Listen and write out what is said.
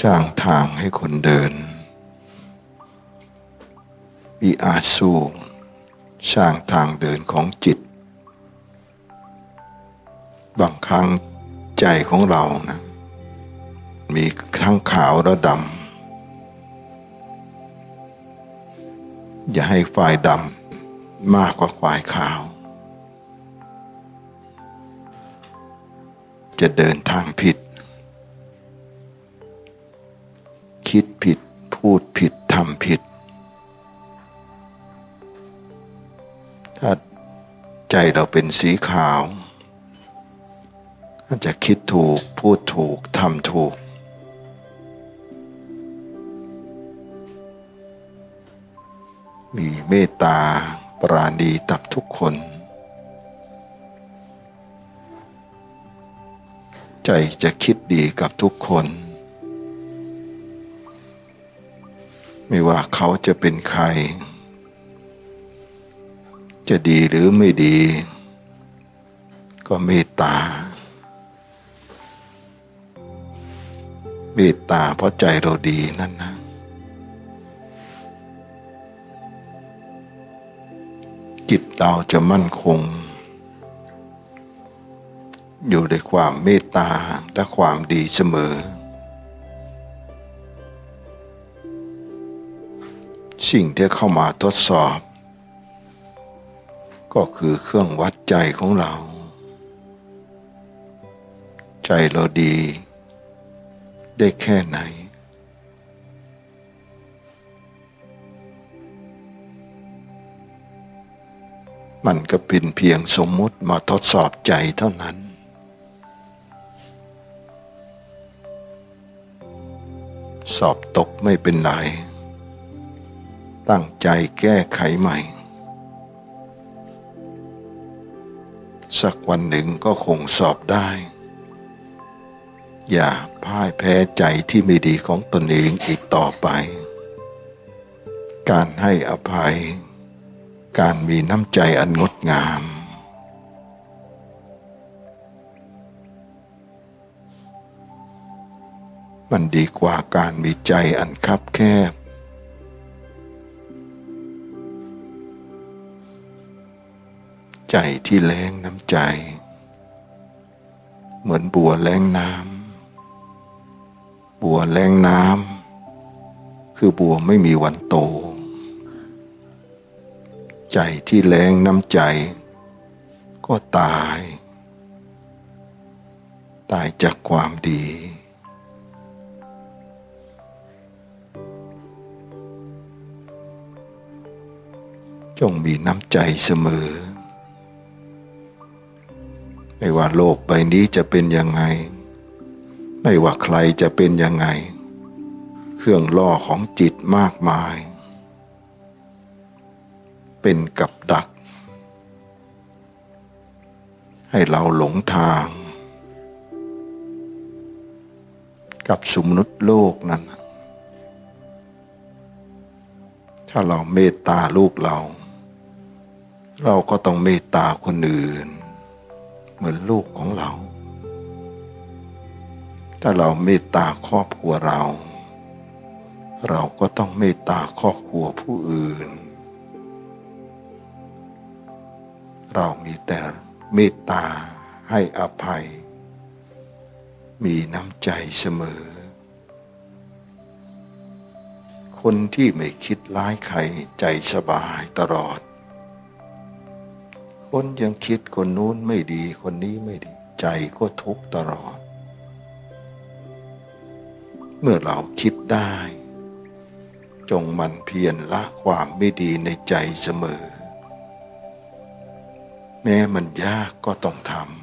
สร้างทางให้คนเดิน วิอาสูสร้างทางเดินของจิต บางครั้งใจของเรานะมีทั้งขาวและดำอย่าให้ฝ่ายดำมากกว่าฝ่ายขาว จะเดินทางผิด คิดผิด พูดผิดทำผิด ถ้าใจเราเป็นสีขาวอาจจะคิดถูก พูดถูกทำถูก มีเมตตาปราณีตับทุกคน ใจจะคิดดีกับทุกคน ไม่ว่าเขาจะเป็นใคร จะดีหรือไม่ดี ก็เมตตา เมตตาเพราะใจเราดีนั่นนะจิตเราจะมั่นคง อยู่ในความเมตตาและความดีเสมอ สิ่งที่เข้ามาทดสอบ ก็คือเครื่องวัดใจของเรา ใจเราดี ได้แค่ไหน มันก็เป็นเพียงสมมุติมาทดสอบใจเท่านั้นสอบตกไม่เป็นไร ตั้งใจแก้ไขใหม่ สักวันหนึ่งก็คงสอบได้ อย่าพ่ายแพ้ใจที่ไม่ดีของตนเองอีกต่อไป การให้อภัย การมีน้ำใจอันงดงาม มันดีกว่าการมีใจอันคับแคบ ใจที่แรงน้ำใจ เหมือนบัวแรงน้ำบัวแรงน้ำคือบัวไม่มีวันโต ใจที่แรงน้ำใจ ก็ตาย ตายจากความดีจงมีน้ำใจเสมอ ไม่ว่าโลกใบนี้จะเป็นยังไง ไม่ว่าใครจะเป็นยังไง เครื่องล่อของจิตมากมาย เป็นกับดัก ให้เราหลงทาง กับสมนุษย์โลกนั้น ถ้าเราเมตตาลูกเรา เราก็ต้องเมตตาคนอื่น เหมือนลูกของเรา ถ้าเราเมตตาครอบครัวเรา เราก็ต้องเมตตาครอบครัวผู้อื่น เรามีแต่เมตตาให้อภัย มีน้ำใจเสมอ คนที่ไม่คิดร้ายใครใจสบายตลอด คนยังคิดคนนู้นไม่ดีคนนี้ไม่ดี ใจก็ทุกข์ตลอด เมื่อเราคิดได้ จงมันเพียรละความไม่ดีในใจเสมอ แม้มันยากก็ต้องทำ